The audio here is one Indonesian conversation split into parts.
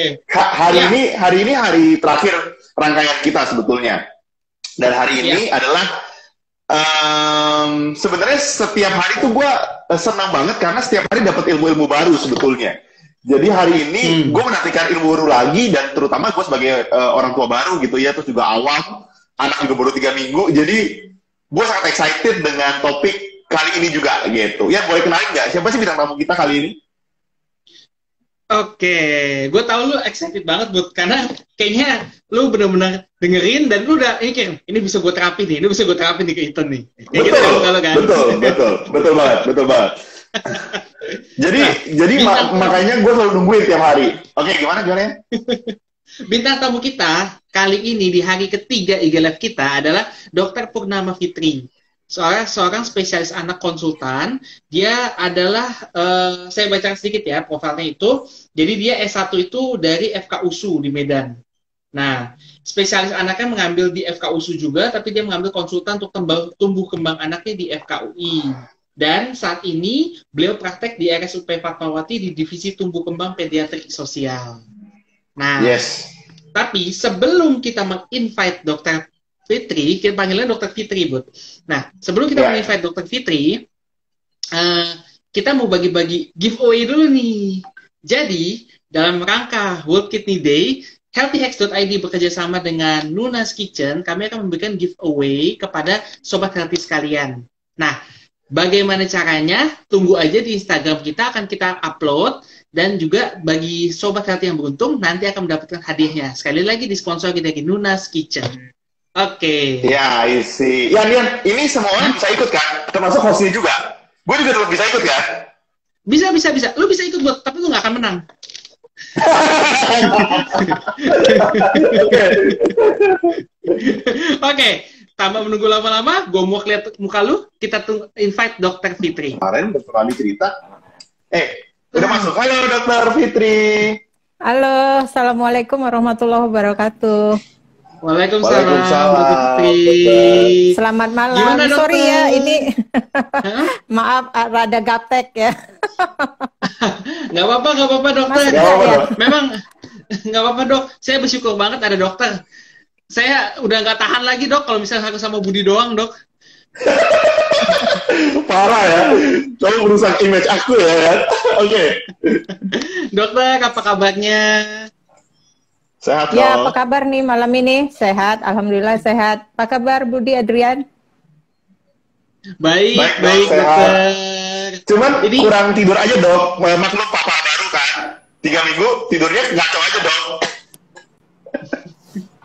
okay. ha hari Ya. ini hari ini hari terakhir rangkaian kita sebetulnya. Dan hari ini adalah em, sebenarnya setiap hari tuh gue senang banget karena setiap hari dapat ilmu-ilmu baru sebetulnya. Jadi hari ini Hmm. gue menantikan ilmu baru lagi dan terutama gue sebagai eh, orang tua baru gitu ya, terus juga awam, anak juga baru tiga minggu, jadi gue sangat excited dengan topik kali ini juga gitu. Ya boleh kenalin nggak? Siapa sih bintang tamu kita kali ini? Oke, gue tahu lu excited banget buat karena kayaknya lu benar-benar dengerin dan lu udah mikir ini bisa gue terapin nih, ini bisa gue terapin nih ke Ethan nih. Kayak gitu kalau kan. betul, betul, betul banget, betul banget. jadi, jadi ma- makanya gue selalu nungguin tiap hari. Oke, gimana gimana ya? Bintang tamu kita kali ini di hari ketiga IG Live kita adalah Dr. Purnama Fitri. Seorang seorang spesialis anak konsultan. Dia adalah eh, saya baca sedikit ya profilnya itu. Jadi dia S1 itu dari FK USU di Medan. Nah, spesialis anaknya mengambil di FK USU juga, tapi dia mengambil konsultan untuk tembang- tumbuh kembang anaknya di FKUI. Dan saat ini beliau praktek di RSUP Fatmawati di Divisi Tumbuh Kembang Pediatrik Sosial. Nah, Yes. tapi sebelum kita meng-invite Dokter Fitri, kita panggilnya Dokter Fitri, Bud. Nah, sebelum kita Ya. meng-invite Dokter Fitri, eh, kita mau bagi-bagi giveaway dulu nih. Jadi, dalam rangka World Kidney Day, healthyhacks.id bekerja sama dengan Nunas Kitchen, kami akan memberikan giveaway kepada sobat healthy sekalian. Nah, bagaimana caranya? Tunggu aja di Instagram kita akan kita upload dan juga bagi sobat healthy yang beruntung nanti akan mendapatkan hadiahnya. Sekali lagi disponsori dari Nunas Kitchen. Oke. Ya, isi. Ya, Nian, ini semua orang bisa ikut kan? Termasuk hostnya juga. Gue juga tetap bisa ikut kan? Bisa bisa bisa. Lu bisa ikut buat tapi lu nggak akan menang. Oke. Oke. Tanpa menunggu lama-lama, gue mau lihat muka lu. Kita tunggu invite Dokter Fitri. Kemarin dokter Ali cerita. Eh, udah Hmm. masuk. Halo, dokter Fitri. Halo, assalamualaikum warahmatullahi wabarakatuh. Waalaikumsalam, Waalaikumsalam. Selamat malam. Gimana, dokter? Sorry ya, ini maaf ah, rada gaptek ya. Nggak apa-apa, nggak apa-apa dokter. Nggak apa-apa, ya? Memang nggak apa-apa dok. Saya bersyukur banget ada dokter. Saya udah nggak tahan lagi dok kalau misalnya aku sama Budi doang dok. Parah ya. Kamu merusak image aku ya kan? Oke. Dokter, apa kabarnya? Sehat Ya, dong. apa kabar nih malam ini? Sehat, alhamdulillah sehat. Apa kabar Budi Adrian? Baik, Baik, baik, dok, sehat. dokter. Cuman Jadi- kurang tidur aja dok. Maklum papa baru kan. Tiga minggu tidurnya ngaco aja dok.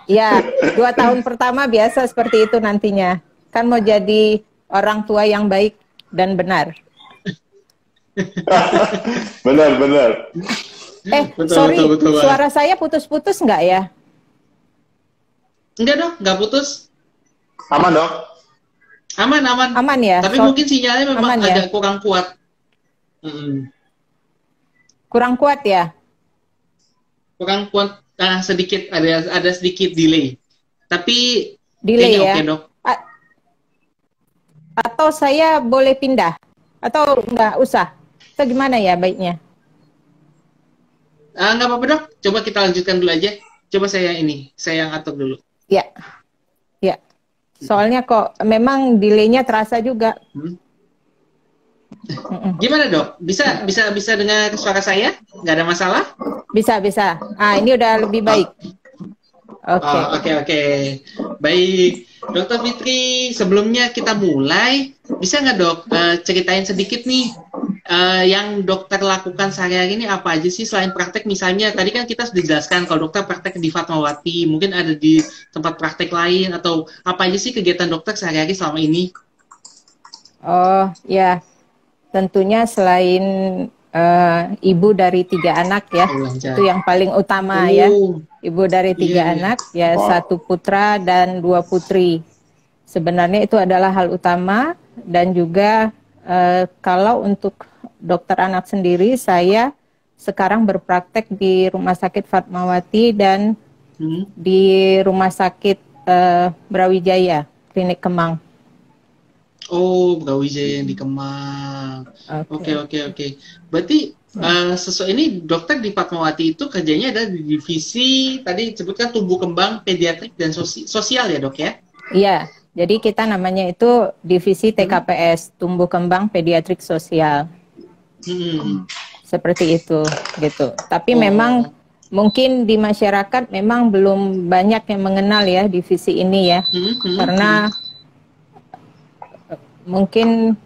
Ya, dua tahun pertama biasa seperti itu nantinya. Kan mau jadi orang tua yang baik dan benar. benar benar. Eh, Betul, sorry, betul, betul, Bang. suara saya putus-putus nggak ya? Enggak dok, nggak putus. Aman dok. Aman, aman. Aman ya? Tapi So- mungkin sinyalnya memang aman ya? agak kurang kuat. Mm-mm. kurang kuat ya? Kurang kuat, nah, sedikit ada ada sedikit delay. Tapi Delay ya? oke dok. A- atau saya boleh pindah? Atau nggak usah? Atau gimana ya baiknya? Ah, nggak apa-apa dok. Coba kita lanjutkan dulu aja. Coba saya ini, saya yang atur dulu. Ya, ya. Soalnya kok memang delaynya terasa juga. Hmm. Gimana dok? Bisa bisa bisa dengar suara saya? Nggak ada masalah? Bisa, bisa. Ah, ini udah lebih baik. Oke. Oh, Oke oke. Baik, Dokter Fitri. Sebelumnya kita mulai, bisa nggak dok eh, ceritain sedikit nih eh, yang dokter lakukan sehari-hari ini apa aja sih selain praktek? Misalnya tadi kan kita sudah dijelaskan kalau dokter praktek di Fatmawati, mungkin ada di tempat praktek lain atau apa aja sih kegiatan dokter sehari-hari selama ini? Oh, ya. Tentunya selain eh, ibu dari tiga anak ya, lancar. itu yang paling utama ya. Oh, Ibu dari tiga Iya, iya. anak, ya Wow. satu putra dan dua putri. Sebenarnya itu adalah hal utama dan juga eh, kalau untuk dokter anak sendiri, saya sekarang berpraktek di Rumah Sakit Fatmawati dan hmm. di Rumah Sakit eh, Brawijaya, Klinik Kemang. Oh, Brawijaya yang di Kemang. Oke, oke, oke. Berarti uh, sesuai ini dokter di Fatmawati itu kerjanya ada di divisi tadi sebutkan tumbuh kembang pediatrik dan sosi sosial ya dok ya? Iya, jadi kita namanya itu divisi TKPS hmm. tumbuh kembang pediatrik sosial. Hmm. Seperti itu gitu. Tapi oh. memang mungkin di masyarakat memang belum banyak yang mengenal ya divisi ini ya, hmm. Hmm. karena mungkin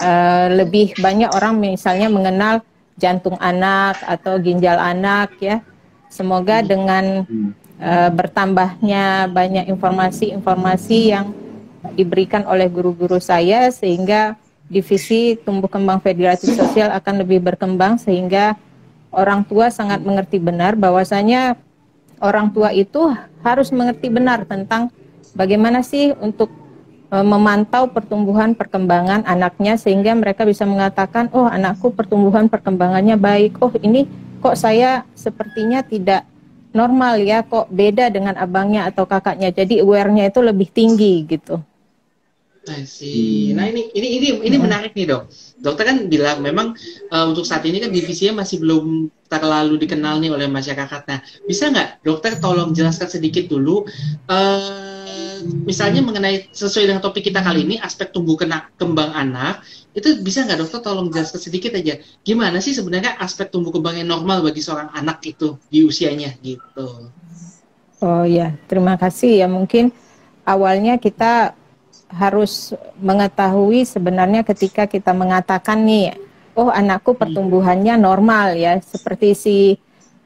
uh, lebih banyak orang misalnya mengenal jantung anak atau ginjal anak ya. Semoga hmm. dengan uh, bertambahnya banyak informasi-informasi yang diberikan oleh guru-guru saya sehingga divisi tumbuh kembang federasi sosial akan lebih berkembang sehingga orang tua sangat mengerti benar bahwasanya orang tua itu harus mengerti benar tentang bagaimana sih untuk memantau pertumbuhan perkembangan anaknya sehingga mereka bisa mengatakan oh anakku pertumbuhan perkembangannya baik oh ini kok saya sepertinya tidak normal ya kok beda dengan abangnya atau kakaknya jadi awarenya itu lebih tinggi gitu. sih. Nah ini ini ini ini hmm. menarik nih dok. Dokter kan bilang memang uh, untuk saat ini kan divisinya masih belum terlalu dikenal nih oleh masyarakat. Nah bisa nggak dokter tolong jelaskan sedikit dulu uh, misalnya mengenai sesuai dengan topik kita kali ini aspek tumbuh kena kembang anak itu bisa nggak dokter tolong jelaskan sedikit aja gimana sih sebenarnya aspek tumbuh kembang yang normal bagi seorang anak itu di usianya gitu? Oh ya terima kasih. Ya mungkin awalnya kita harus mengetahui sebenarnya ketika kita mengatakan nih oh anakku hmm. pertumbuhannya normal ya. Seperti si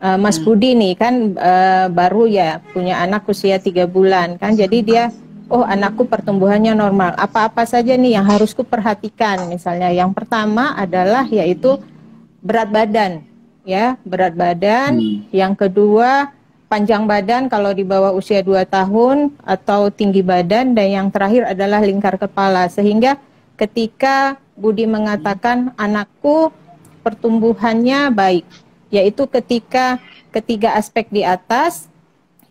uh, Mas hmm. Budi nih kan uh, baru ya punya anak usia tiga bulan kan? Jadi dia oh anakku pertumbuhannya normal. Apa-apa saja nih yang harus kuperhatikan. Misalnya yang pertama adalah yaitu berat badan ya. Berat badan. Hmm. yang kedua panjang badan kalau di bawah usia 2 tahun atau tinggi badan. Dan yang terakhir adalah lingkar kepala. Sehingga ketika Budi mengatakan anakku pertumbuhannya baik yaitu ketika ketiga aspek di atas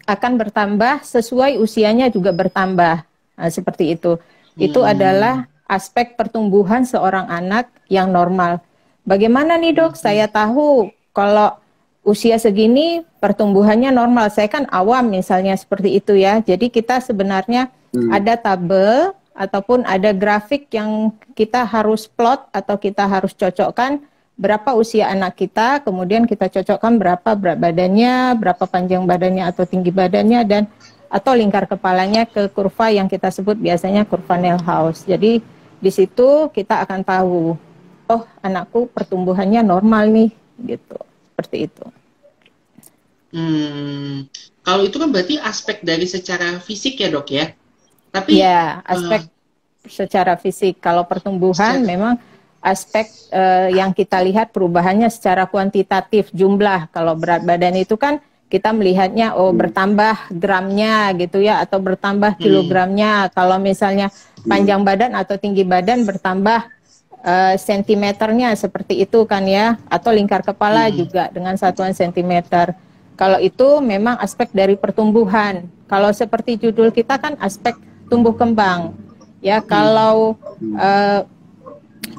akan bertambah sesuai usianya juga bertambah. Nah, seperti itu. Hmm. Itu adalah aspek pertumbuhan seorang anak yang normal. Bagaimana nih dok? Hmm. Saya tahu kalau usia segini pertumbuhannya normal. Saya kan awam misalnya seperti itu ya. Jadi kita sebenarnya hmm. ada tabel ataupun ada grafik yang kita harus plot atau kita harus cocokkan berapa usia anak kita, kemudian kita cocokkan berapa berat badannya, berapa panjang badannya atau tinggi badannya dan atau lingkar kepalanya ke kurva yang kita sebut biasanya kurva House. Jadi di situ kita akan tahu, oh anakku pertumbuhannya normal nih, gitu, seperti itu. Hmm, kalau itu kan berarti aspek dari secara fisik ya dok ya? Tapi ya aspek uh, secara fisik. Kalau pertumbuhan secara... memang aspek uh, yang kita lihat perubahannya secara kuantitatif jumlah. Kalau berat badan itu kan kita melihatnya oh hmm. bertambah gramnya gitu ya atau bertambah hmm. kilogramnya. Kalau misalnya panjang badan atau tinggi badan bertambah uh, sentimeternya seperti itu kan ya atau lingkar kepala hmm. juga dengan satuan sentimeter. Kalau itu memang aspek dari pertumbuhan. Kalau seperti judul kita kan aspek tumbuh kembang. Ya, kalau uh,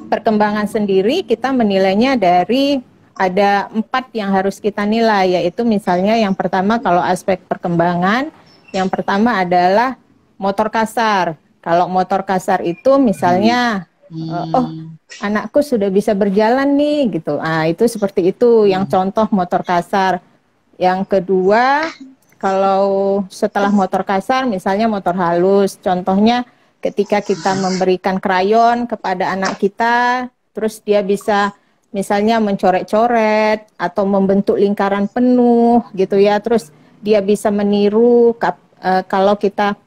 perkembangan sendiri kita menilainya dari ada empat yang harus kita nilai yaitu misalnya yang pertama kalau aspek perkembangan yang pertama adalah motor kasar. Kalau motor kasar itu misalnya hmm. oh anakku sudah bisa berjalan nih gitu. Ah itu seperti itu. Hmm. yang contoh motor kasar. Yang kedua kalau setelah motor kasar misalnya motor halus. Contohnya ketika kita memberikan krayon kepada anak kita, terus dia bisa misalnya mencoret-coret atau membentuk lingkaran penuh gitu ya, terus dia bisa meniru uh, kalau kita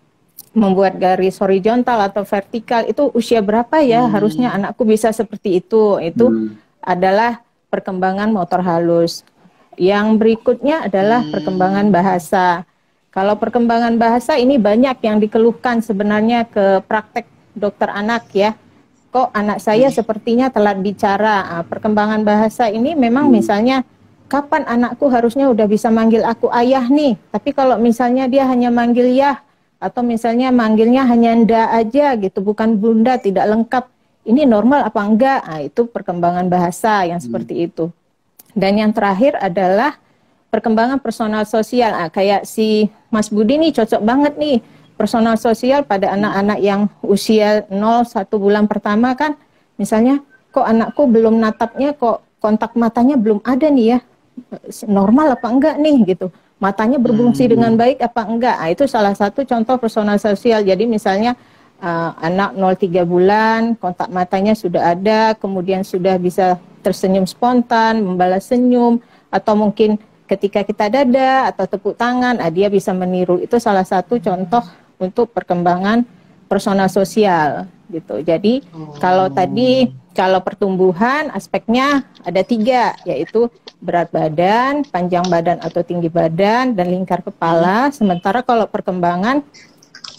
membuat garis horizontal atau vertikal itu usia berapa ya hmm. harusnya anakku bisa seperti itu itu hmm. adalah perkembangan motor halus yang berikutnya adalah hmm. perkembangan bahasa kalau perkembangan bahasa ini banyak yang dikeluhkan sebenarnya ke praktek dokter anak ya. Kok anak saya hmm. sepertinya telat bicara. Nah, perkembangan bahasa ini memang hmm. misalnya kapan anakku harusnya udah bisa manggil aku ayah nih. Tapi kalau misalnya dia hanya manggil ya atau misalnya manggilnya hanya nda aja gitu, bukan bunda, tidak lengkap. Ini normal apa enggak? Nah, itu perkembangan bahasa yang hmm. seperti itu. Dan yang terakhir adalah perkembangan personal sosial. Nah, kayak si Mas Budi nih cocok banget nih personal sosial pada anak-anak yang usia 0 satu bulan pertama kan. Misalnya kok anakku belum natapnya kok kontak matanya belum ada nih ya? Normal apa enggak nih gitu. Matanya berfungsi hmm. dengan baik apa enggak? Nah, itu salah satu contoh personal sosial. Jadi misalnya uh, anak 0-3 bulan kontak matanya sudah ada kemudian sudah bisa tersenyum spontan membalas senyum atau mungkin ketika kita dada atau tepuk tangan, ah, dia bisa meniru. Itu salah satu contoh untuk perkembangan personal sosial gitu. Jadi oh. kalau tadi kalau pertumbuhan aspeknya ada tiga, yaitu berat badan, panjang badan atau tinggi badan, dan lingkar kepala. Sementara kalau perkembangan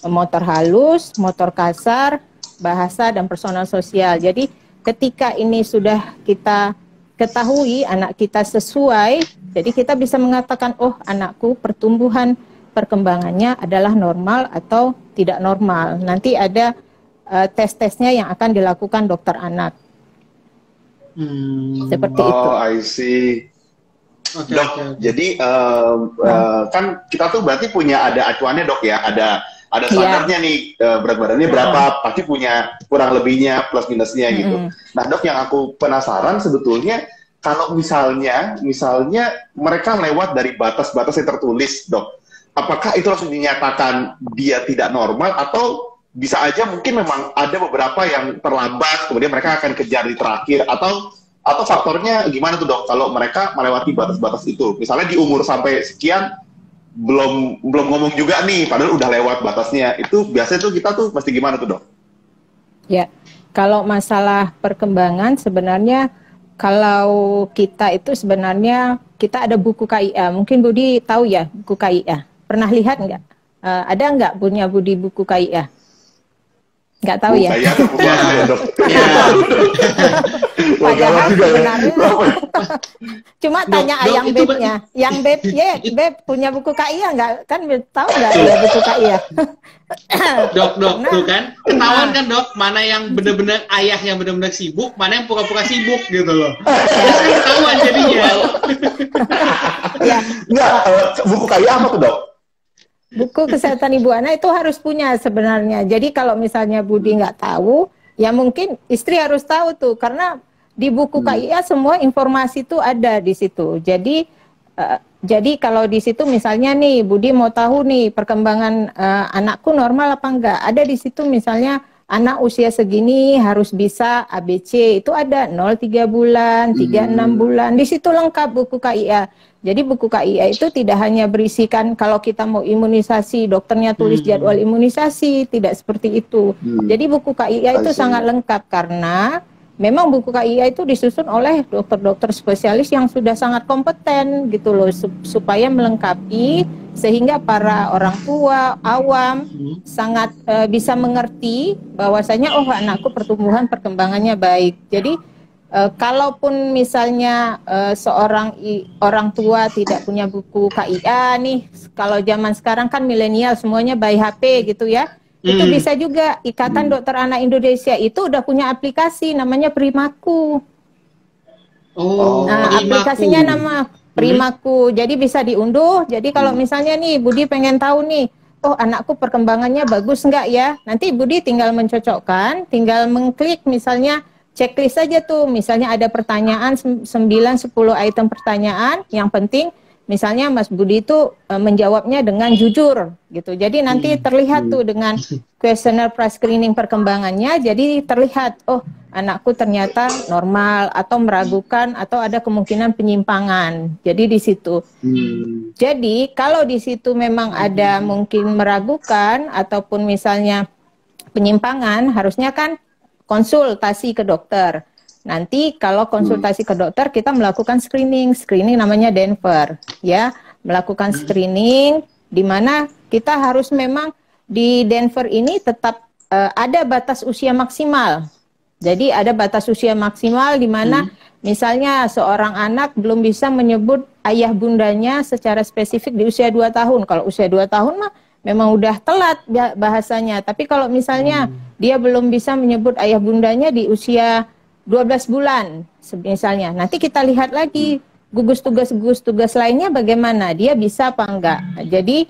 motor halus, motor kasar, bahasa dan personal sosial. Jadi ketika ini sudah kita ketahui anak kita sesuai, jadi kita bisa mengatakan, oh anakku pertumbuhan perkembangannya adalah normal atau tidak normal. Nanti ada uh, tes-tesnya yang akan dilakukan dokter anak. Hmm. Seperti oh, itu. Oh, I see. Okay, dok, okay. jadi uh, uh, kan kita tuh berarti punya ada acuannya dok ya, ada ada iya. standarnya yeah. nih uh, berat badannya berapa, mm. pasti punya kurang lebihnya plus minusnya mm. gitu. Nah dok yang aku penasaran sebetulnya kalau misalnya misalnya mereka lewat dari batas-batas yang tertulis dok, apakah itu langsung dinyatakan dia tidak normal atau bisa aja mungkin memang ada beberapa yang terlambat kemudian mereka akan kejar di terakhir atau atau faktornya gimana tuh dok kalau mereka melewati batas-batas itu misalnya di umur sampai sekian belum belum ngomong juga nih, padahal udah lewat batasnya. Itu biasanya tuh kita tuh mesti gimana tuh dok? Ya, kalau masalah perkembangan sebenarnya kalau kita itu sebenarnya kita ada buku KIA. Mungkin Budi tahu ya buku KIA. Pernah lihat nggak? Uh, ada nggak punya Budi buku KIA? Nggak tahu ya? Saya ya, dok. Ya. Padahal sebenarnya cuma dok, tanya dok, ayang bebnya. Yang beb, ya beb punya buku KIA nggak? Kan tahu nggak ya buku KIA? dok, dok, nah, tuh kan ketahuan kan dok mana yang benar-benar ayah yang benar-benar sibuk, mana yang pura-pura sibuk gitu loh. Ya. ketahuan jadinya. ya. Nggak, uh, buku KIA apa tuh dok? Buku kesehatan ibu anak itu harus punya sebenarnya. Jadi kalau misalnya Budi nggak tahu, ya mungkin istri harus tahu tuh karena di buku hmm. KIA semua informasi itu ada di situ. Jadi uh, jadi kalau di situ misalnya nih Budi mau tahu nih perkembangan uh, anakku normal apa enggak, ada di situ misalnya anak usia segini harus bisa ABC itu ada 0 3 bulan, 3 hmm. 6 bulan. Di situ lengkap buku KIA. Jadi buku KIA itu tidak hanya berisikan kalau kita mau imunisasi, dokternya tulis hmm. jadwal imunisasi, tidak seperti itu. Hmm. Jadi buku KIA itu sangat lengkap karena memang buku KIA itu disusun oleh dokter-dokter spesialis yang sudah sangat kompeten gitu loh supaya melengkapi sehingga para orang tua awam hmm. sangat uh, bisa mengerti bahwasanya oh anakku pertumbuhan perkembangannya baik. Jadi Uh, kalaupun misalnya uh, seorang i, orang tua tidak punya buku KIA nih, kalau zaman sekarang kan milenial semuanya by HP gitu ya, hmm. itu bisa juga Ikatan hmm. Dokter Anak Indonesia itu udah punya aplikasi namanya Primaku. Oh, nah, Primaku. aplikasinya nama Primaku. Hmm. Jadi bisa diunduh. Jadi kalau hmm. misalnya nih Budi pengen tahu nih, oh anakku perkembangannya bagus nggak ya? Nanti Budi tinggal mencocokkan, tinggal mengklik misalnya checklist saja tuh misalnya ada pertanyaan 9 10 item pertanyaan yang penting misalnya Mas Budi itu e, menjawabnya dengan jujur gitu. Jadi nanti hmm. terlihat tuh dengan kuesioner screening perkembangannya jadi terlihat oh anakku ternyata normal atau meragukan atau ada kemungkinan penyimpangan. Jadi di situ. Hmm. Jadi kalau di situ memang ada mungkin meragukan ataupun misalnya penyimpangan harusnya kan konsultasi ke dokter. Nanti kalau konsultasi ke dokter kita melakukan screening, screening namanya Denver, ya, melakukan screening di mana kita harus memang di Denver ini tetap uh, ada batas usia maksimal. Jadi ada batas usia maksimal di mana hmm. misalnya seorang anak belum bisa menyebut ayah bundanya secara spesifik di usia 2 tahun. Kalau usia 2 tahun mah memang udah telat bahasanya. Tapi kalau misalnya hmm. dia belum bisa menyebut ayah bundanya di usia 12 bulan misalnya. Nanti kita lihat lagi gugus tugas-gugus tugas lainnya bagaimana? Dia bisa apa enggak? Jadi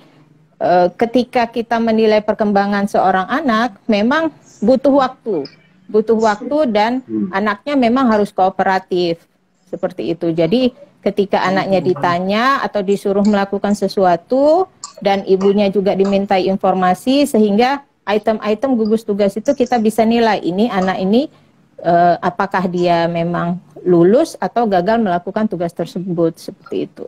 eh, ketika kita menilai perkembangan seorang anak, memang butuh waktu, butuh waktu dan anaknya memang harus kooperatif seperti itu. Jadi ketika anaknya ditanya atau disuruh melakukan sesuatu dan ibunya juga dimintai informasi sehingga item-item gugus tugas itu kita bisa nilai ini anak ini uh, apakah dia memang lulus atau gagal melakukan tugas tersebut seperti itu.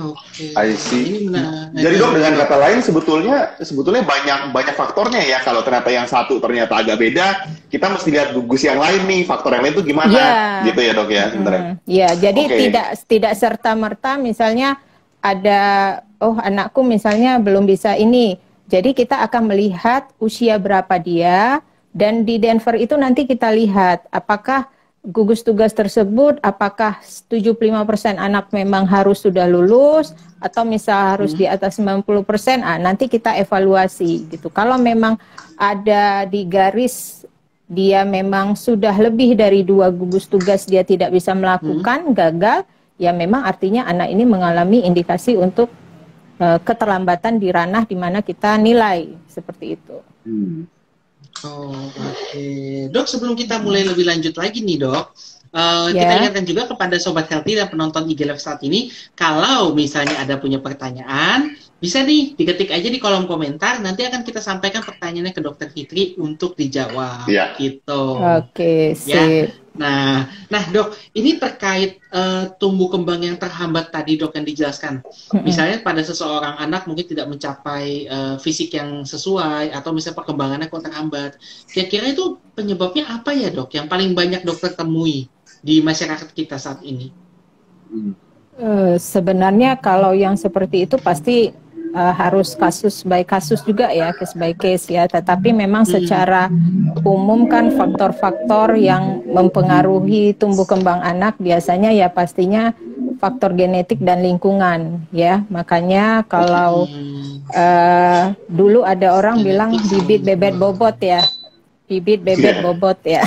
Oke. Okay. I see. Nah, Jadi dok dengan kata lain sebetulnya sebetulnya banyak banyak faktornya ya kalau ternyata yang satu ternyata agak beda kita mesti lihat gugus yang lain nih faktor yang lain itu gimana yeah. gitu ya dok ya sebenarnya. Hmm. Ya jadi okay. tidak tidak serta merta misalnya ada oh anakku misalnya belum bisa ini jadi kita akan melihat usia berapa dia dan di Denver itu nanti kita lihat apakah gugus tugas tersebut apakah 75% anak memang harus sudah lulus atau misal harus hmm. di atas 90%, ah nanti kita evaluasi gitu. Kalau memang ada di garis dia memang sudah lebih dari dua gugus tugas dia tidak bisa melakukan, hmm. gagal, ya memang artinya anak ini mengalami indikasi untuk uh, keterlambatan di ranah di mana kita nilai seperti itu. Hmm. Oh, oke. Okay. Dok, sebelum kita mulai lebih lanjut lagi nih, Dok, uh, yeah. kita ingatkan juga kepada sobat healthy dan penonton IG Live saat ini, kalau misalnya ada punya pertanyaan, bisa nih diketik aja di kolom komentar. Nanti akan kita sampaikan pertanyaannya ke Dokter Fitri untuk dijawab. Yeah. Gitu. Oke, okay, ya. Nah, nah dok, ini terkait uh, tumbuh kembang yang terhambat tadi dok yang dijelaskan. Misalnya pada seseorang anak mungkin tidak mencapai uh, fisik yang sesuai atau misalnya perkembangannya kok terhambat. Kira-kira itu penyebabnya apa ya dok? Yang paling banyak dokter temui di masyarakat kita saat ini? Uh, sebenarnya kalau yang seperti itu pasti uh, harus kasus by kasus juga ya, case by case ya. Tetapi memang secara umum kan faktor-faktor yang mempengaruhi tumbuh kembang anak biasanya ya pastinya faktor genetik dan lingkungan ya. Makanya kalau uh, dulu ada orang bilang bibit bebet bobot ya. Bibit bebet yeah. bobot ya.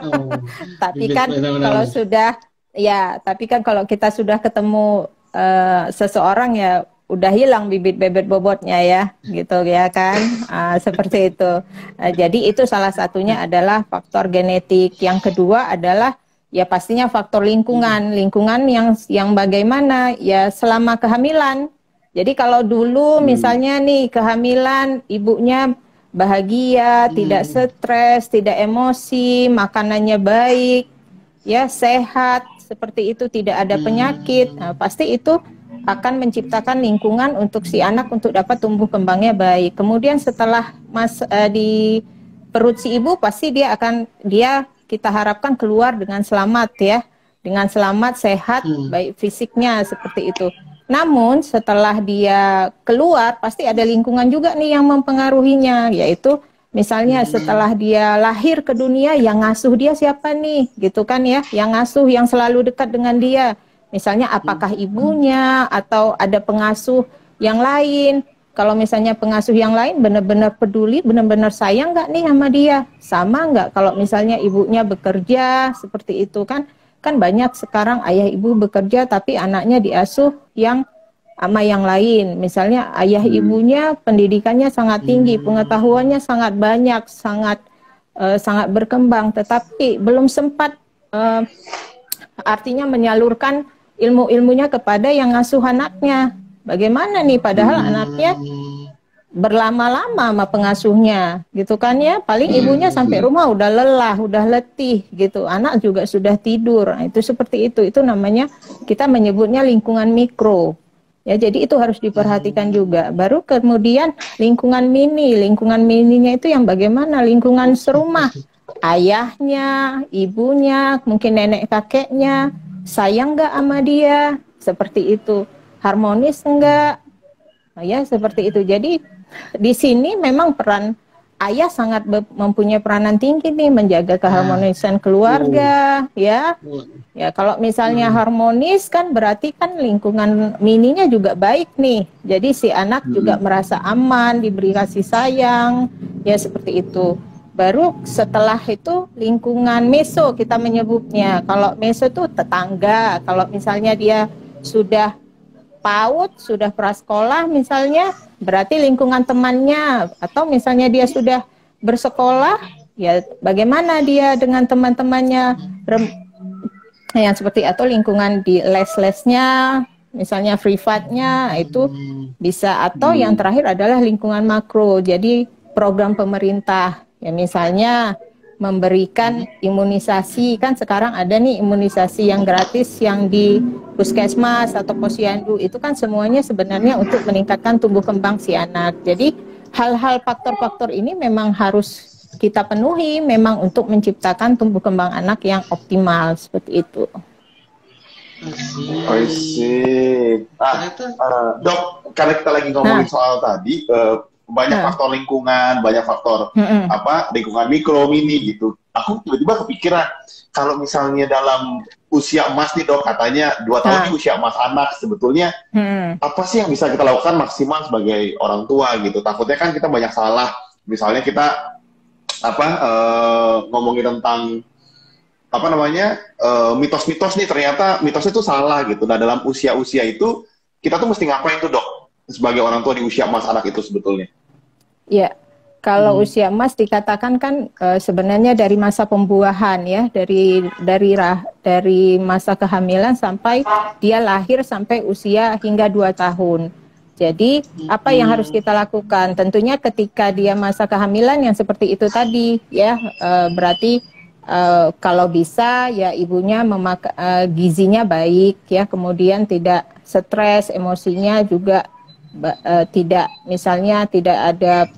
oh, tapi kan kalau sudah ya, tapi kan kalau kita sudah ketemu uh, seseorang ya udah hilang bibit bebet bobotnya ya gitu ya kan? Uh, seperti itu. Uh, jadi itu salah satunya adalah faktor genetik. Yang kedua adalah ya pastinya faktor lingkungan. Lingkungan yang yang bagaimana? Ya selama kehamilan. Jadi kalau dulu hmm. misalnya nih kehamilan ibunya bahagia hmm. tidak stres tidak emosi makanannya baik ya sehat seperti itu tidak ada penyakit. Nah, pasti itu akan menciptakan lingkungan untuk si anak untuk dapat tumbuh kembangnya baik. Kemudian setelah mas uh, di perut si ibu pasti dia akan dia kita harapkan keluar dengan selamat ya, dengan selamat sehat hmm. baik fisiknya seperti itu. Namun setelah dia keluar pasti ada lingkungan juga nih yang mempengaruhinya yaitu misalnya hmm. setelah dia lahir ke dunia yang ngasuh dia siapa nih gitu kan ya, yang ngasuh yang selalu dekat dengan dia Misalnya apakah ibunya atau ada pengasuh yang lain. Kalau misalnya pengasuh yang lain benar-benar peduli, benar-benar sayang nggak nih sama dia? Sama nggak kalau misalnya ibunya bekerja seperti itu kan? Kan banyak sekarang ayah ibu bekerja tapi anaknya diasuh yang sama yang lain. Misalnya ayah hmm. ibunya pendidikannya sangat tinggi, hmm. pengetahuannya sangat banyak, sangat uh, sangat berkembang, tetapi belum sempat uh, artinya menyalurkan ilmu-ilmunya kepada yang ngasuh anaknya. Bagaimana nih padahal hmm. anaknya berlama-lama sama pengasuhnya gitu kan ya? Paling ibunya hmm. sampai rumah udah lelah udah letih gitu. Anak juga sudah tidur. Nah, itu seperti itu. Itu namanya kita menyebutnya lingkungan mikro. Ya jadi itu harus diperhatikan juga. Baru kemudian lingkungan mini. Lingkungan mininya itu yang bagaimana? Lingkungan serumah ayahnya ibunya mungkin nenek kakeknya sayang nggak sama dia seperti itu harmonis enggak nah, ya seperti itu jadi di sini memang peran ayah sangat mempunyai peranan tinggi nih menjaga keharmonisan ah. keluarga uh. ya ya kalau misalnya hmm. harmonis kan berarti kan lingkungan mininya juga baik nih jadi si anak hmm. juga merasa aman diberi kasih sayang ya seperti itu Baru setelah itu lingkungan meso kita menyebutnya. Kalau meso itu tetangga. Kalau misalnya dia sudah PAUD, sudah prasekolah misalnya, berarti lingkungan temannya atau misalnya dia sudah bersekolah, ya bagaimana dia dengan teman-temannya yang seperti atau lingkungan di les-lesnya, misalnya privatnya itu bisa atau yang terakhir adalah lingkungan makro. Jadi program pemerintah Ya misalnya memberikan imunisasi kan sekarang ada nih imunisasi yang gratis yang di puskesmas atau posyandu itu kan semuanya sebenarnya untuk meningkatkan tumbuh kembang si anak. Jadi hal-hal faktor-faktor ini memang harus kita penuhi memang untuk menciptakan tumbuh kembang anak yang optimal seperti itu. See. Ah, uh, dok, karena kita lagi ngomongin nah. soal tadi, uh, banyak hmm. faktor lingkungan, banyak faktor hmm. apa lingkungan mikro, mini gitu. Aku tiba-tiba kepikiran kalau misalnya dalam usia emas nih dok katanya dua tahun ini usia emas anak sebetulnya hmm. apa sih yang bisa kita lakukan maksimal sebagai orang tua gitu? Takutnya kan kita banyak salah. Misalnya kita apa uh, ngomongin tentang apa namanya uh, mitos-mitos nih ternyata mitosnya itu salah gitu. Nah dalam usia-usia itu kita tuh mesti ngapain tuh dok? sebagai orang tua di usia emas anak itu sebetulnya? Ya, kalau hmm. usia emas dikatakan kan e, sebenarnya dari masa pembuahan ya, dari dari rah, dari masa kehamilan sampai dia lahir sampai usia hingga dua tahun. Jadi apa yang harus kita lakukan? Tentunya ketika dia masa kehamilan yang seperti itu tadi ya, e, berarti e, kalau bisa ya ibunya memak e, gizinya baik ya, kemudian tidak stres, emosinya juga uh, tidak misalnya tidak ada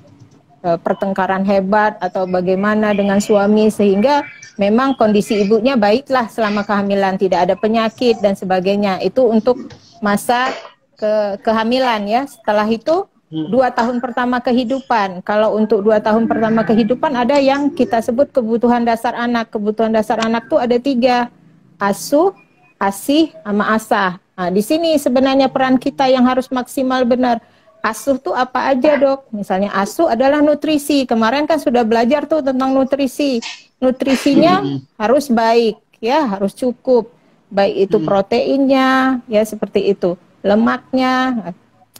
uh, pertengkaran hebat atau bagaimana dengan suami sehingga memang kondisi ibunya baiklah selama kehamilan tidak ada penyakit dan sebagainya. Itu untuk masa ke kehamilan ya. Setelah itu hmm. dua tahun pertama kehidupan. Kalau untuk dua tahun pertama kehidupan ada yang kita sebut kebutuhan dasar anak. Kebutuhan dasar anak tuh ada tiga asuh asih sama asah Nah, di sini sebenarnya peran kita yang harus maksimal benar. Asuh tuh apa aja dok? Misalnya asuh adalah nutrisi. Kemarin kan sudah belajar tuh tentang nutrisi. Nutrisinya hmm. harus baik, ya harus cukup. Baik itu hmm. proteinnya, ya seperti itu. Lemaknya,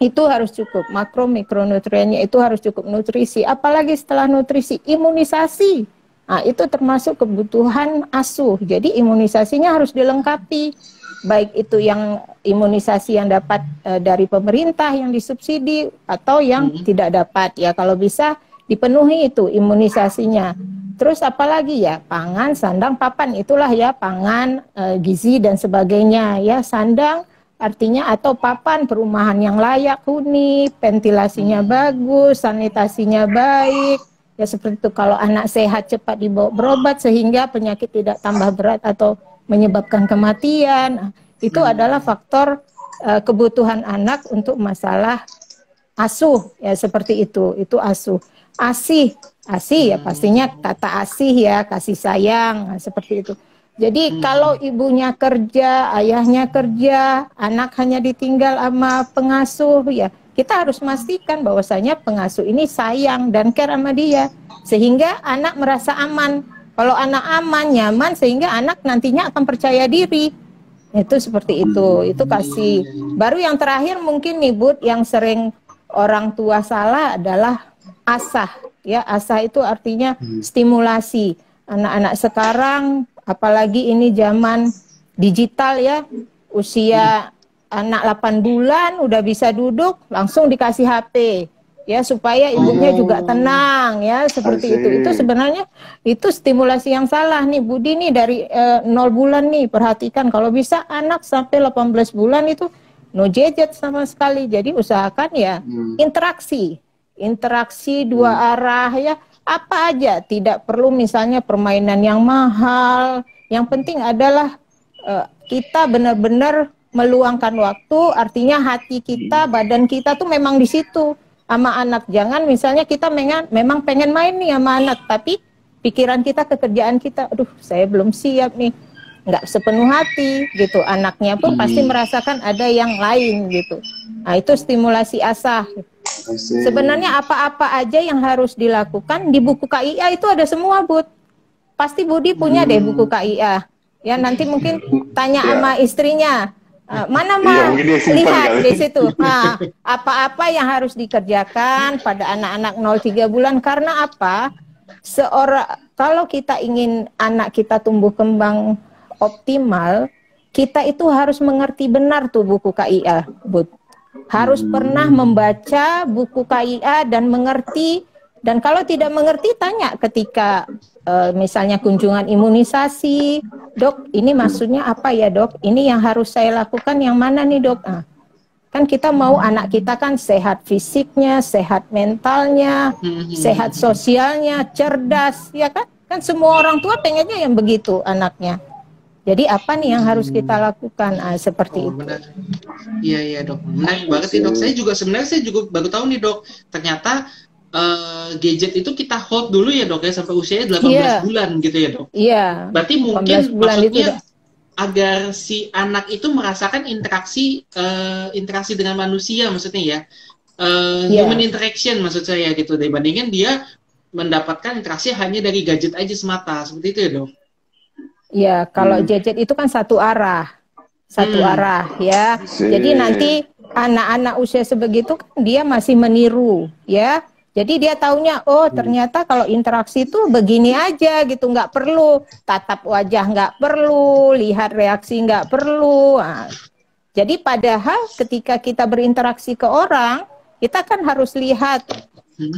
itu harus cukup. Makro mikronutriennya itu harus cukup nutrisi. Apalagi setelah nutrisi, imunisasi. Nah, itu termasuk kebutuhan asuh. Jadi imunisasinya harus dilengkapi baik itu yang imunisasi yang dapat uh, dari pemerintah yang disubsidi atau yang hmm. tidak dapat ya kalau bisa dipenuhi itu imunisasinya. Terus apalagi ya pangan, sandang, papan itulah ya pangan, uh, gizi dan sebagainya ya sandang artinya atau papan perumahan yang layak huni, ventilasinya bagus, sanitasinya baik. Ya seperti itu kalau anak sehat cepat dibawa berobat sehingga penyakit tidak tambah berat atau menyebabkan kematian. Itu hmm. adalah faktor uh, kebutuhan anak untuk masalah asuh ya seperti itu. Itu asuh. Asih, asih ya hmm. pastinya kata asih ya, kasih sayang nah, seperti itu. Jadi hmm. kalau ibunya kerja, ayahnya kerja, anak hanya ditinggal sama pengasuh ya, kita harus memastikan bahwasanya pengasuh ini sayang dan care sama dia sehingga anak merasa aman kalau anak aman, nyaman sehingga anak nantinya akan percaya diri. Itu seperti itu. Itu kasih. Baru yang terakhir mungkin nih Bud yang sering orang tua salah adalah asah. Ya, asah itu artinya hmm. stimulasi. Anak-anak sekarang apalagi ini zaman digital ya, usia anak 8 bulan udah bisa duduk langsung dikasih HP ya supaya ibunya oh. juga tenang ya seperti itu. Itu sebenarnya itu stimulasi yang salah nih Budi nih dari uh, nol bulan nih. Perhatikan kalau bisa anak sampai 18 bulan itu no gadget sama sekali. Jadi usahakan ya hmm. interaksi. Interaksi dua hmm. arah ya. Apa aja. Tidak perlu misalnya permainan yang mahal. Yang penting adalah uh, kita benar-benar meluangkan waktu. Artinya hati kita hmm. badan kita tuh memang di situ sama anak. Jangan misalnya kita mengan, memang pengen main nih sama anak, tapi pikiran kita, kekerjaan kita, aduh saya belum siap nih, nggak sepenuh hati gitu. Anaknya pun pasti hmm. merasakan ada yang lain gitu. Nah itu stimulasi asah. Sebenarnya apa-apa aja yang harus dilakukan di buku KIA itu ada semua, Bud. Pasti Budi punya deh buku KIA. Ya nanti mungkin tanya Ya. sama istrinya, "Eh, mana Iya, mah lihat kali. di situ. Nah, apa-apa yang harus dikerjakan pada anak-anak 0-3 bulan karena apa? Seorang kalau kita ingin anak kita tumbuh kembang optimal, kita itu harus mengerti benar tuh buku KIA, Bud. Harus pernah membaca buku KIA dan mengerti dan kalau tidak mengerti tanya ketika eh, misalnya kunjungan imunisasi, dok, ini maksudnya apa ya dok? Ini yang harus saya lakukan yang mana nih dok? Ah, kan kita mau anak kita kan sehat fisiknya, sehat mentalnya, Mhm. sehat sosialnya, cerdas, ya kan? Kan semua orang tua pengennya yang begitu anaknya. Jadi apa nih yang harus kita lakukan? Ah, seperti Oh, itu. Iya, iya, Dok. Menarik banget nih, Dok. Saya juga sebenarnya saya juga baru tahu nih, Dok. Ternyata eh, gadget itu kita hold dulu ya, Dok ya sampai usianya 18 Iya. bulan gitu ya, Dok. Iya. Berarti mungkin 18 bulan itu maksudnya udah- agar si anak itu merasakan interaksi eh, interaksi dengan manusia maksudnya ya. Eh, Iya. human interaction maksud saya gitu dibandingin dia mendapatkan interaksi hanya dari gadget aja semata. Seperti itu ya, Dok. Ya, kalau Hmm. gadget itu kan satu arah, satu Hmm. arah ya. Sip. Jadi nanti anak-anak usia sebegitu kan dia masih meniru, ya. Jadi dia taunya, oh ternyata kalau interaksi itu begini aja gitu, nggak perlu tatap wajah, nggak perlu lihat reaksi, nggak perlu. Nah, jadi padahal ketika kita berinteraksi ke orang, kita kan harus lihat Hmm.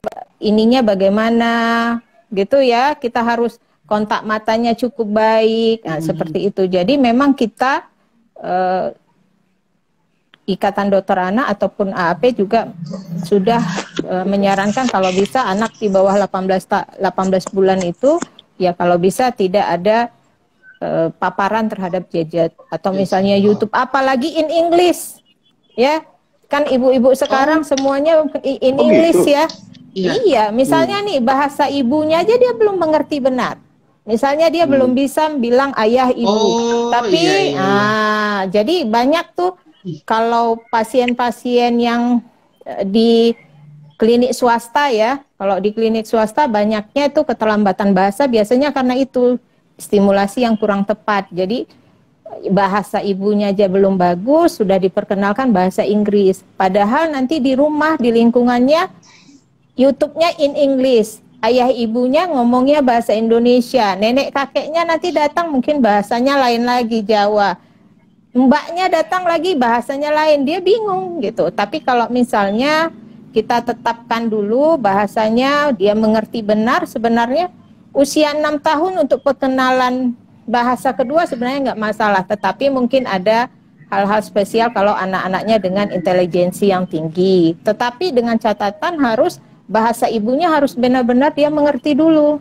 ba- ininya bagaimana gitu ya kita harus kontak matanya cukup baik nah, Hmm. seperti itu jadi memang kita eh, ikatan dokter anak ataupun AAP juga sudah eh, menyarankan kalau bisa anak di bawah 18 ta- 18 bulan itu ya kalau bisa tidak ada eh, paparan terhadap gadget. Atau misalnya YouTube apalagi in English ya. Kan ibu-ibu sekarang semuanya i- in Oh, English gitu. ya. Iya. iya misalnya nih bahasa ibunya aja dia belum mengerti benar. Misalnya dia belum bisa bilang ayah ibu. Oh, tapi iya, iya, iya. ah jadi banyak tuh kalau pasien-pasien yang eh, di klinik swasta ya kalau di klinik swasta banyaknya itu keterlambatan bahasa biasanya karena itu stimulasi yang kurang tepat. Jadi bahasa ibunya aja belum bagus sudah diperkenalkan bahasa Inggris. Padahal nanti di rumah di lingkungannya YouTube-nya in English. Ayah ibunya ngomongnya bahasa Indonesia. Nenek kakeknya nanti datang mungkin bahasanya lain lagi Jawa mbaknya datang lagi bahasanya lain dia bingung gitu tapi kalau misalnya kita tetapkan dulu bahasanya dia mengerti benar sebenarnya usia enam tahun untuk perkenalan bahasa kedua sebenarnya nggak masalah tetapi mungkin ada hal-hal spesial kalau anak-anaknya dengan intelijensi yang tinggi tetapi dengan catatan harus bahasa ibunya harus benar-benar dia mengerti dulu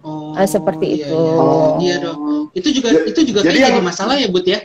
Oh, Ah, seperti iya, itu. Iya, Iya, Dok. Itu juga itu juga jadi kayak jadi yang- masalah ya, Bud ya.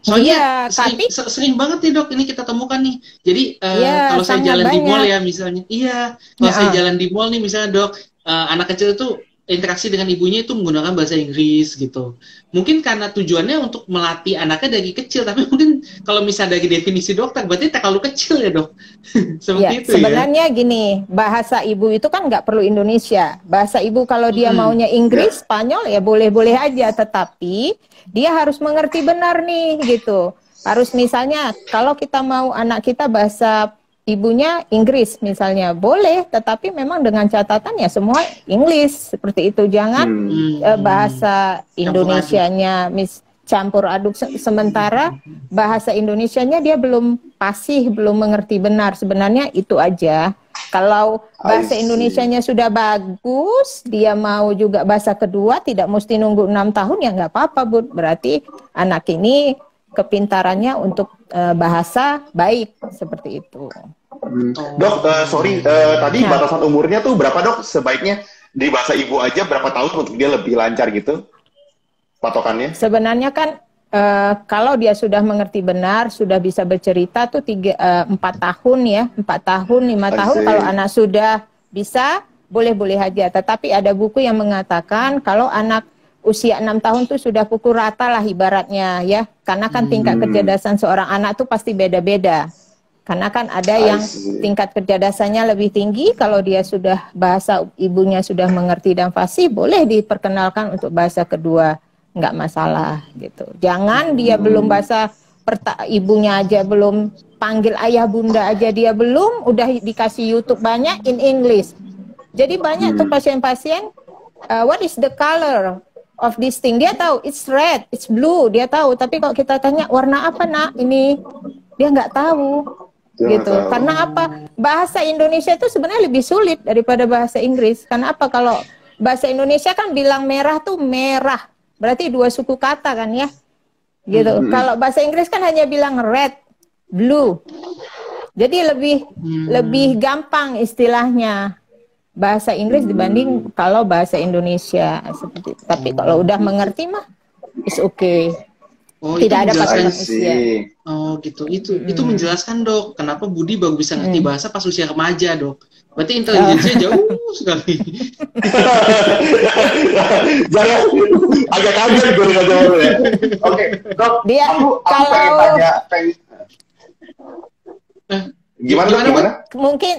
Soalnya Iya, sering, tapi- se- sering banget nih, Dok, ini kita temukan nih. Jadi eh, Iya, kalau saya jalan di banyak. mall ya misalnya. Iya, kalau Nah. saya jalan di mall nih misalnya, Dok, eh, anak kecil itu interaksi dengan ibunya itu menggunakan bahasa Inggris gitu. Mungkin karena tujuannya untuk melatih anaknya dari kecil, tapi mungkin kalau misalnya dari definisi dokter berarti terlalu kecil ya, Dok. Seperti Ya, itu ya. sebenarnya gini, bahasa ibu itu kan nggak perlu Indonesia. Bahasa ibu kalau dia Hmm. maunya Inggris, Spanyol ya boleh-boleh aja, tetapi dia harus mengerti benar nih gitu. Harus misalnya kalau kita mau anak kita bahasa ibunya Inggris misalnya, boleh, tetapi memang dengan catatan ya semua Inggris seperti itu. Jangan Hmm. Eh, bahasa Indonesianya mis campur aduk Se- sementara bahasa Indonesianya dia belum fasih belum mengerti benar sebenarnya itu aja kalau bahasa. Indonesianya sudah bagus dia mau juga bahasa kedua tidak mesti nunggu enam tahun ya nggak apa-apa bud berarti anak ini kepintarannya untuk eh, bahasa baik seperti itu Hmm. Dok, eh, sorry, eh, tadi Ya. batasan umurnya tuh berapa dok? Sebaiknya di bahasa ibu aja berapa tahun untuk dia lebih lancar gitu? Patokannya? Sebenarnya kan eh, kalau dia sudah mengerti benar, sudah bisa bercerita tuh tiga empat tahun ya, empat tahun lima tahun. see. Kalau anak sudah bisa, boleh-boleh aja. Tetapi ada buku yang mengatakan kalau anak usia enam tahun tuh sudah pukul rata lah ibaratnya ya, karena kan tingkat Hmm. kecerdasan seorang anak tuh pasti beda-beda. Karena kan ada yang tingkat kecerdasannya lebih tinggi, kalau dia sudah bahasa ibunya sudah mengerti dan fasih, boleh diperkenalkan untuk bahasa kedua, nggak masalah gitu. Jangan dia hmm. belum bahasa perta ibunya aja belum panggil ayah bunda aja dia belum, udah dikasih YouTube banyak in English. Jadi banyak hmm. tuh pasien-pasien, uh, what is the color of this thing? Dia tahu it's red, it's blue, dia tahu. Tapi kalau kita tanya warna apa nak ini, dia nggak tahu gitu. Tahu. Karena apa? Bahasa Indonesia itu sebenarnya lebih sulit daripada bahasa Inggris. Karena apa? Kalau bahasa Indonesia kan bilang merah tuh merah. Berarti dua suku kata kan ya. Gitu. Hmm. Kalau bahasa Inggris kan hanya bilang red, blue. Jadi lebih hmm. lebih gampang istilahnya bahasa Inggris hmm. dibanding kalau bahasa Indonesia seperti itu. Tapi kalau udah mengerti mah is okay. Oh, tidak ada pasangan usia. Oh, gitu. Itu hmm. itu menjelaskan, Dok, kenapa Budi baru bisa ngerti hmm. bahasa pas usia remaja, Dok. Berarti intelijensinya oh. jauh sekali. Jangan agak kaget gue dengan jawabnya. ya. Oke, Dok. Dia aku, aku kalau pengen tanya pengen... Eh, gimana, gimana, gimana? Mungkin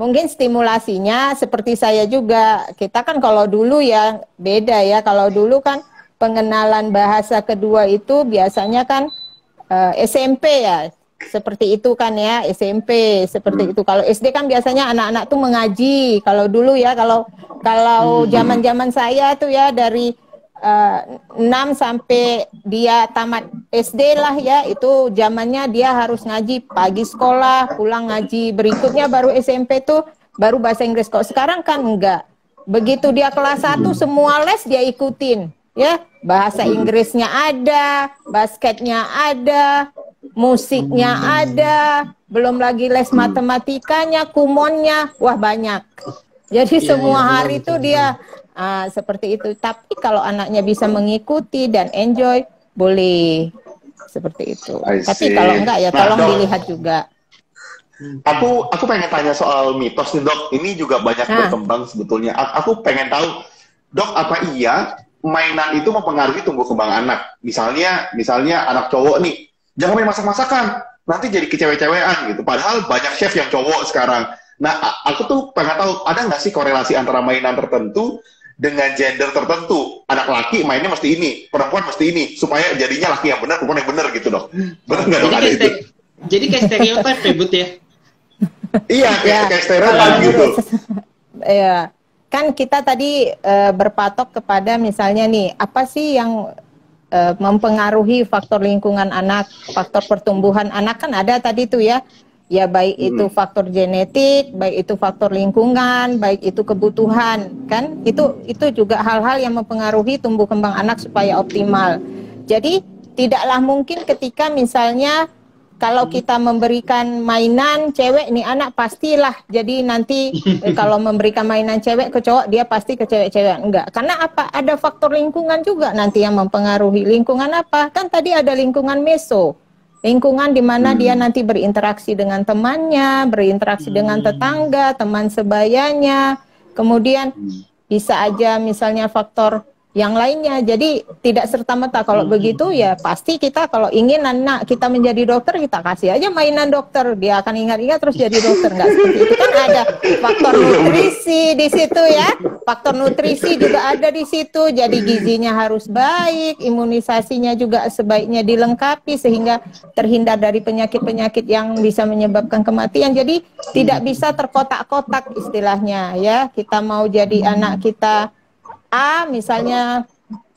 mungkin stimulasinya seperti saya juga. Kita kan kalau dulu ya beda ya. Kalau dulu kan pengenalan bahasa kedua itu biasanya kan uh, eh, SMP ya seperti itu kan ya SMP seperti itu kalau SD kan biasanya anak-anak tuh mengaji kalau dulu ya kalau kalau zaman-zaman saya tuh ya dari uh, eh, 6 sampai dia tamat SD lah ya itu zamannya dia harus ngaji pagi sekolah pulang ngaji. Berikutnya baru SMP tuh baru bahasa Inggris. Kok sekarang kan enggak. Begitu dia kelas 1 semua les dia ikutin ya. Bahasa Inggrisnya ada, basketnya ada, musiknya ada, belum lagi les matematikanya, kumonnya, wah banyak. Jadi yeah, semua yeah, hari itu dia uh, seperti itu. Tapi kalau anaknya bisa mengikuti dan enjoy, boleh seperti itu. Tapi kalau enggak ya nah, tolong dok, dilihat juga. Aku aku pengen tanya soal mitos nih dok. Ini juga banyak nah. berkembang sebetulnya. Aku pengen tahu dok apa iya mainan itu mempengaruhi tumbuh kembang anak. Misalnya, misalnya anak cowok nih, jangan main masak-masakan, nanti jadi kecewe-cewean gitu. Padahal banyak chef yang cowok sekarang. Nah, aku tuh pengen tahu, ada nggak sih korelasi antara mainan tertentu dengan gender tertentu? Anak laki mainnya mesti ini, perempuan mesti ini, supaya jadinya laki yang benar, perempuan yang benar gitu dong. Benar nggak dong ada itu? Jadi kayak stereotip ribut ya? iya, kayak, ya, kayak stereotip gitu. Iya kan kita tadi uh, berpatok kepada misalnya nih apa sih yang uh, mempengaruhi faktor lingkungan anak, faktor pertumbuhan anak kan ada tadi tuh ya. Ya baik hmm. itu faktor genetik, baik itu faktor lingkungan, baik itu kebutuhan, kan? Itu itu juga hal-hal yang mempengaruhi tumbuh kembang anak supaya optimal. Jadi tidaklah mungkin ketika misalnya kalau kita memberikan mainan cewek nih anak pastilah jadi nanti eh, kalau memberikan mainan cewek ke cowok dia pasti ke cewek-cewek enggak karena apa ada faktor lingkungan juga nanti yang mempengaruhi lingkungan apa kan tadi ada lingkungan meso lingkungan di mana hmm. dia nanti berinteraksi dengan temannya berinteraksi hmm. dengan tetangga teman sebayanya kemudian hmm. bisa aja misalnya faktor yang lainnya. Jadi tidak serta merta. Kalau hmm. begitu ya pasti kita kalau ingin anak kita menjadi dokter kita kasih aja mainan dokter. Dia akan ingat-ingat terus jadi dokter. Nggak seperti itu. Kan ada faktor nutrisi di situ ya. Faktor nutrisi juga ada di situ. Jadi gizinya harus baik imunisasinya juga sebaiknya dilengkapi sehingga terhindar dari penyakit-penyakit yang bisa menyebabkan kematian. Jadi tidak bisa terkotak-kotak istilahnya ya. Kita mau jadi anak kita A misalnya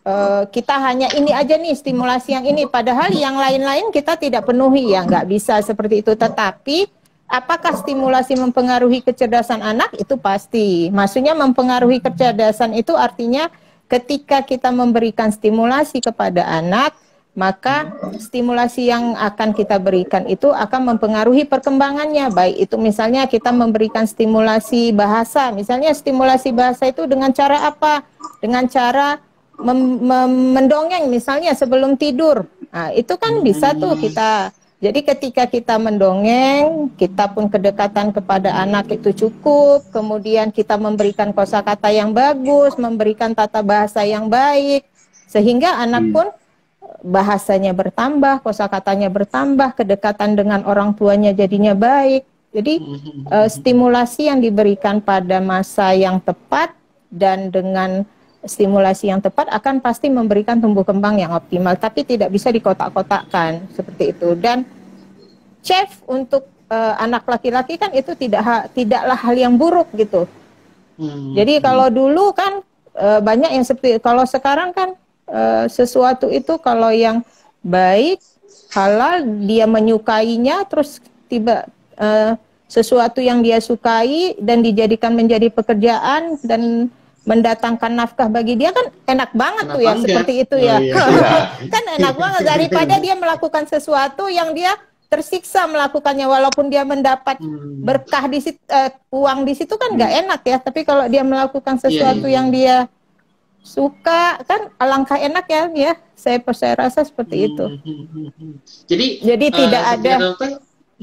uh, kita hanya ini aja nih stimulasi yang ini. Padahal yang lain-lain kita tidak penuhi ya. Nggak bisa seperti itu. Tetapi apakah stimulasi mempengaruhi kecerdasan anak? Itu pasti. Maksudnya mempengaruhi kecerdasan itu artinya ketika kita memberikan stimulasi kepada anak maka stimulasi yang akan kita berikan itu akan mempengaruhi perkembangannya. Baik itu misalnya kita memberikan stimulasi bahasa, misalnya stimulasi bahasa itu dengan cara apa? Dengan cara mendongeng misalnya sebelum tidur. Nah, itu kan bisa tuh kita jadi ketika kita mendongeng, kita pun kedekatan kepada anak itu cukup, kemudian kita memberikan kosakata yang bagus, memberikan tata bahasa yang baik, sehingga anak hmm. pun bahasanya bertambah, kosakatanya bertambah, kedekatan dengan orang tuanya jadinya baik. Jadi uh, stimulasi yang diberikan pada masa yang tepat dan dengan stimulasi yang tepat akan pasti memberikan tumbuh kembang yang optimal, tapi tidak bisa dikotak-kotakkan seperti itu. Dan chef untuk uh, anak laki-laki kan itu tidak ha tidaklah hal yang buruk gitu. Hmm. Jadi kalau dulu kan uh, banyak yang seperti kalau sekarang kan uh, sesuatu itu kalau yang baik halal dia menyukainya terus tiba uh, sesuatu yang dia sukai dan dijadikan menjadi pekerjaan dan mendatangkan nafkah bagi dia kan enak banget Kenapa tuh ya enggak? seperti itu oh, ya iya. kan enak banget daripada dia melakukan sesuatu yang dia tersiksa melakukannya walaupun dia mendapat hmm. berkah di situ uh, uang di situ kan nggak hmm. enak ya tapi kalau dia melakukan iya, sesuatu yeah, yeah. yang dia suka kan alangkah enak ya ya saya saya rasa seperti hmm. itu jadi jadi uh, tidak ada dokter,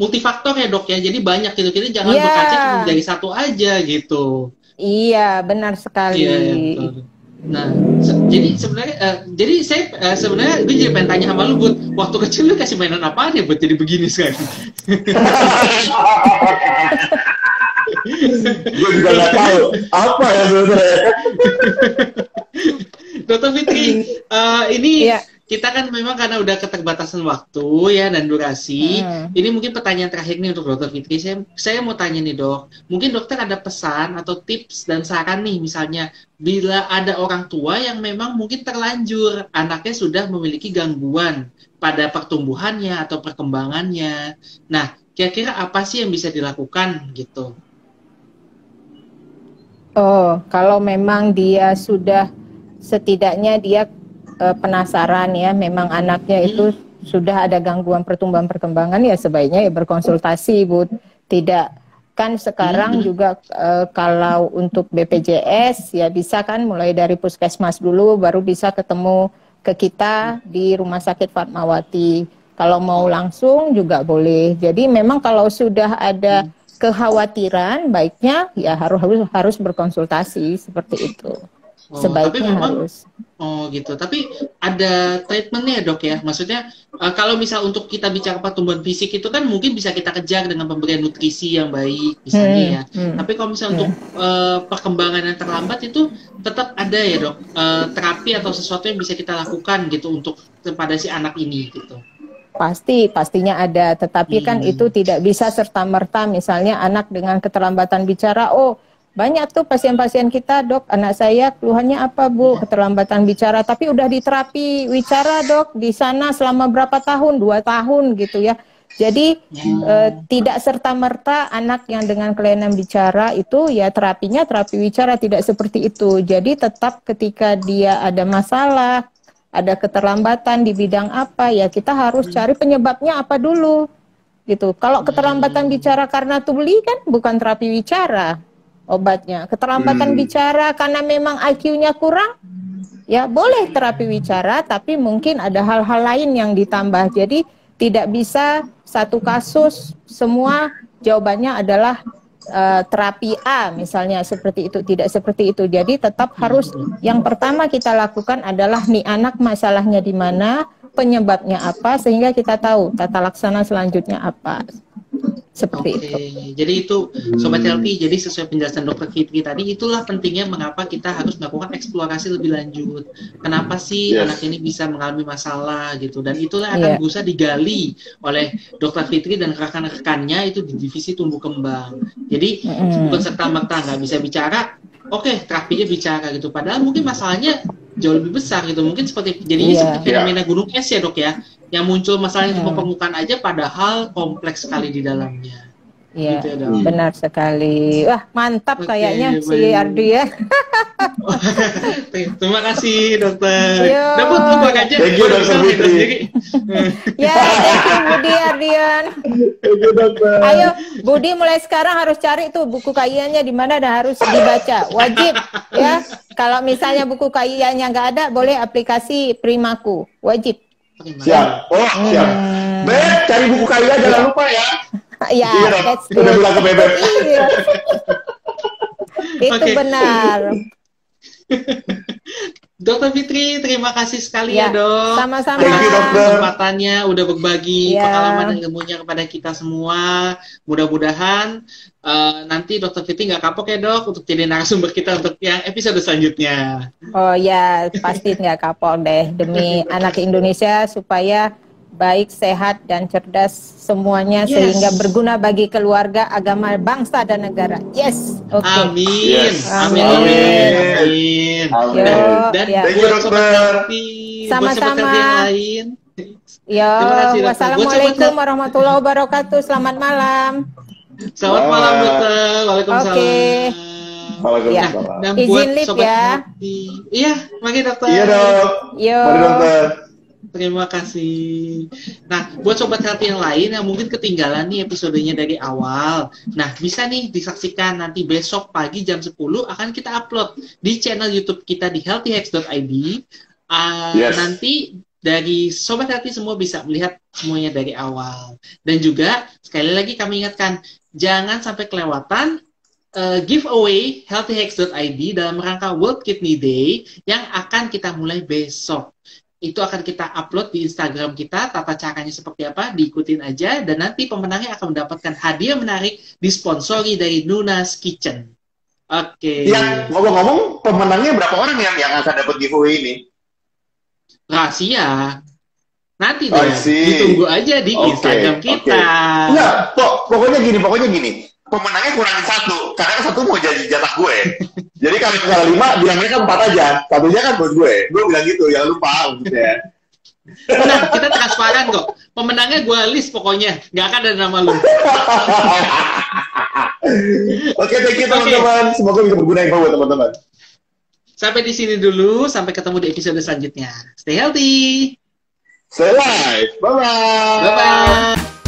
multifaktor ya dok ya. Jadi banyak gitu. Kita jangan yeah. berkaca cuma dari satu aja gitu. Iya, benar sekali. Iya, iya Nah, se jadi sebenarnya uh, jadi saya uh, sebenarnya gue jadi pengen tanya sama lu buat waktu kecil lu kasih mainan apa ya buat jadi begini sekarang. gue juga nggak tahu apa ya sebenarnya. Dokter Fitri, uh, ini yeah kita kan memang karena udah keterbatasan waktu ya dan durasi. Hmm. Ini mungkin pertanyaan terakhir nih untuk Dokter Fitri. Saya, saya mau tanya nih dok, mungkin dokter ada pesan atau tips dan saran nih misalnya bila ada orang tua yang memang mungkin terlanjur anaknya sudah memiliki gangguan pada pertumbuhannya atau perkembangannya. Nah, kira-kira apa sih yang bisa dilakukan gitu? Oh, kalau memang dia sudah setidaknya dia uh, penasaran ya memang anaknya itu sudah ada gangguan pertumbuhan perkembangan ya sebaiknya ya berkonsultasi Bu. Tidak kan sekarang juga uh, kalau untuk BPJS ya bisa kan mulai dari puskesmas dulu baru bisa ketemu ke kita di Rumah Sakit Fatmawati. Kalau mau langsung juga boleh. Jadi memang kalau sudah ada kekhawatiran baiknya ya harus harus harus berkonsultasi seperti itu. Oh, Sebaiknya memang, harus. Oh gitu. Tapi ada treatmentnya dok ya. Maksudnya uh, kalau misal untuk kita bicara pertumbuhan fisik itu kan mungkin bisa kita kejar dengan pemberian nutrisi yang baik misalnya hmm, ya. Hmm, Tapi kalau misal hmm. untuk uh, perkembangan yang terlambat itu tetap ada ya dok uh, terapi atau sesuatu yang bisa kita lakukan gitu untuk kepada si anak ini gitu. Pasti, pastinya ada. Tetapi kan hmm. kan itu tidak bisa serta merta. Misalnya anak dengan keterlambatan bicara, oh banyak tuh pasien-pasien kita, dok, anak saya keluhannya apa bu? Keterlambatan bicara, tapi udah diterapi bicara dok di sana selama berapa tahun? Dua tahun gitu ya. Jadi eh, tidak serta merta anak yang dengan kelainan bicara itu ya terapinya terapi bicara tidak seperti itu. Jadi tetap ketika dia ada masalah, ada keterlambatan di bidang apa ya kita harus cari penyebabnya apa dulu gitu. Kalau keterlambatan bicara karena tuli kan bukan terapi bicara obatnya. Keterlambatan hmm. bicara karena memang IQ-nya kurang, ya boleh terapi bicara, tapi mungkin ada hal-hal lain yang ditambah. Jadi tidak bisa satu kasus semua jawabannya adalah uh, terapi A misalnya seperti itu tidak seperti itu. Jadi tetap harus yang pertama kita lakukan adalah nih anak masalahnya di mana, penyebabnya apa sehingga kita tahu tata laksana selanjutnya apa seperti Oke, itu. Jadi itu sobat LP, jadi sesuai penjelasan dokter Fitri tadi, itulah pentingnya mengapa kita harus melakukan eksplorasi lebih lanjut. Kenapa sih yes. anak ini bisa mengalami masalah gitu, dan itulah akan yeah. berusaha digali oleh dokter Fitri dan rekan-rekannya itu di divisi tumbuh kembang. Jadi mm. bukan serta merta nggak bisa bicara, oke okay, terapinya bicara gitu. Padahal mungkin masalahnya jauh lebih besar gitu. Mungkin seperti jadi yeah. seperti fenomena yeah. gunung es ya dok ya yang muncul masalahnya hmm. permukaan aja padahal kompleks sekali di dalamnya. Iya, gitu ya, benar sekali. Wah, mantap okay, kayaknya baik. si Ardi ya. Terima kasih, dokter. Dapat lupa aja. Thank you, dokter Fitri. ya, thank you, Budi Ardian. Thank you, dokter. Ayo, Budi mulai sekarang harus cari tuh buku kajiannya di mana dan harus dibaca. Wajib, ya. Kalau misalnya buku kajiannya nggak ada, boleh aplikasi Primaku. Wajib. Siap. Oh, siap. Hmm. Beb, cari buku kalian jangan lupa ya. Iya, yeah, that's Udah bilang ke Bebek. Iya. Itu benar. Dokter Fitri, terima kasih sekali ya, Ya, dok. sama-sama. Kesempatannya udah berbagi Ya. pengalaman dan ilmunya kepada kita semua. Mudah-mudahan eh, nanti Dokter Fitri nggak kapok ya dok untuk jadi narasumber kita untuk yang episode selanjutnya. Oh ya, pasti nggak kapok deh demi anak Indonesia supaya baik, sehat dan cerdas semuanya Yes. sehingga berguna bagi keluarga, agama, bangsa dan negara. Yes, oke. Amin. Yes. Amin. Amin. Amin. Amin. Yo, Dan ya. Buat sobat Sama-sama. Yo, dokter. wassalamualaikum warahmatullahi wabarakatuh. Selamat malam. Selamat Bye. malam dokter. Waalaikumsalam. Oke. Waalaikumsalam. Dan Izin buat sobat ya. Iya, mari dokter. Iya dok. Yo. Mari dokter. Terima kasih. Nah, buat sobat healthy yang lain yang mungkin ketinggalan nih episodenya dari awal. Nah, bisa nih disaksikan nanti besok pagi jam 10 akan kita upload di channel YouTube kita di healthyhacks.id. Ah, Yes. Nanti dari sobat healthy semua bisa melihat semuanya dari awal. Dan juga sekali lagi kami ingatkan jangan sampai kelewatan eh, giveaway healthyhacks.id dalam rangka World Kidney Day yang akan kita mulai besok itu akan kita upload di Instagram kita. Tata caranya seperti apa? Diikutin aja dan nanti pemenangnya akan mendapatkan hadiah menarik disponsori dari Nunas Kitchen. Oke. Yang ngomong-ngomong pemenangnya berapa orang yang yang akan dapat giveaway ini? Rahasia. Nanti deh, ditunggu aja di Oke, Instagram kita. Enggak, pok pokoknya gini, pokoknya gini. Pemenangnya kurangin satu, karena kan satu mau jadi jatah gue. jadi kalau misalnya lima, bilangnya kan empat aja. Satunya kan buat gue. Gue bilang gitu, jangan lupa. Maksudnya. Tenang, kita transparan kok. Pemenangnya gue list pokoknya. Nggak akan ada nama lu. Oke, thank you teman-teman. Semoga bisa berguna info buat teman-teman. Sampai di sini dulu. Sampai ketemu di episode selanjutnya. Stay healthy. Stay live. Bye-bye. Bye-bye.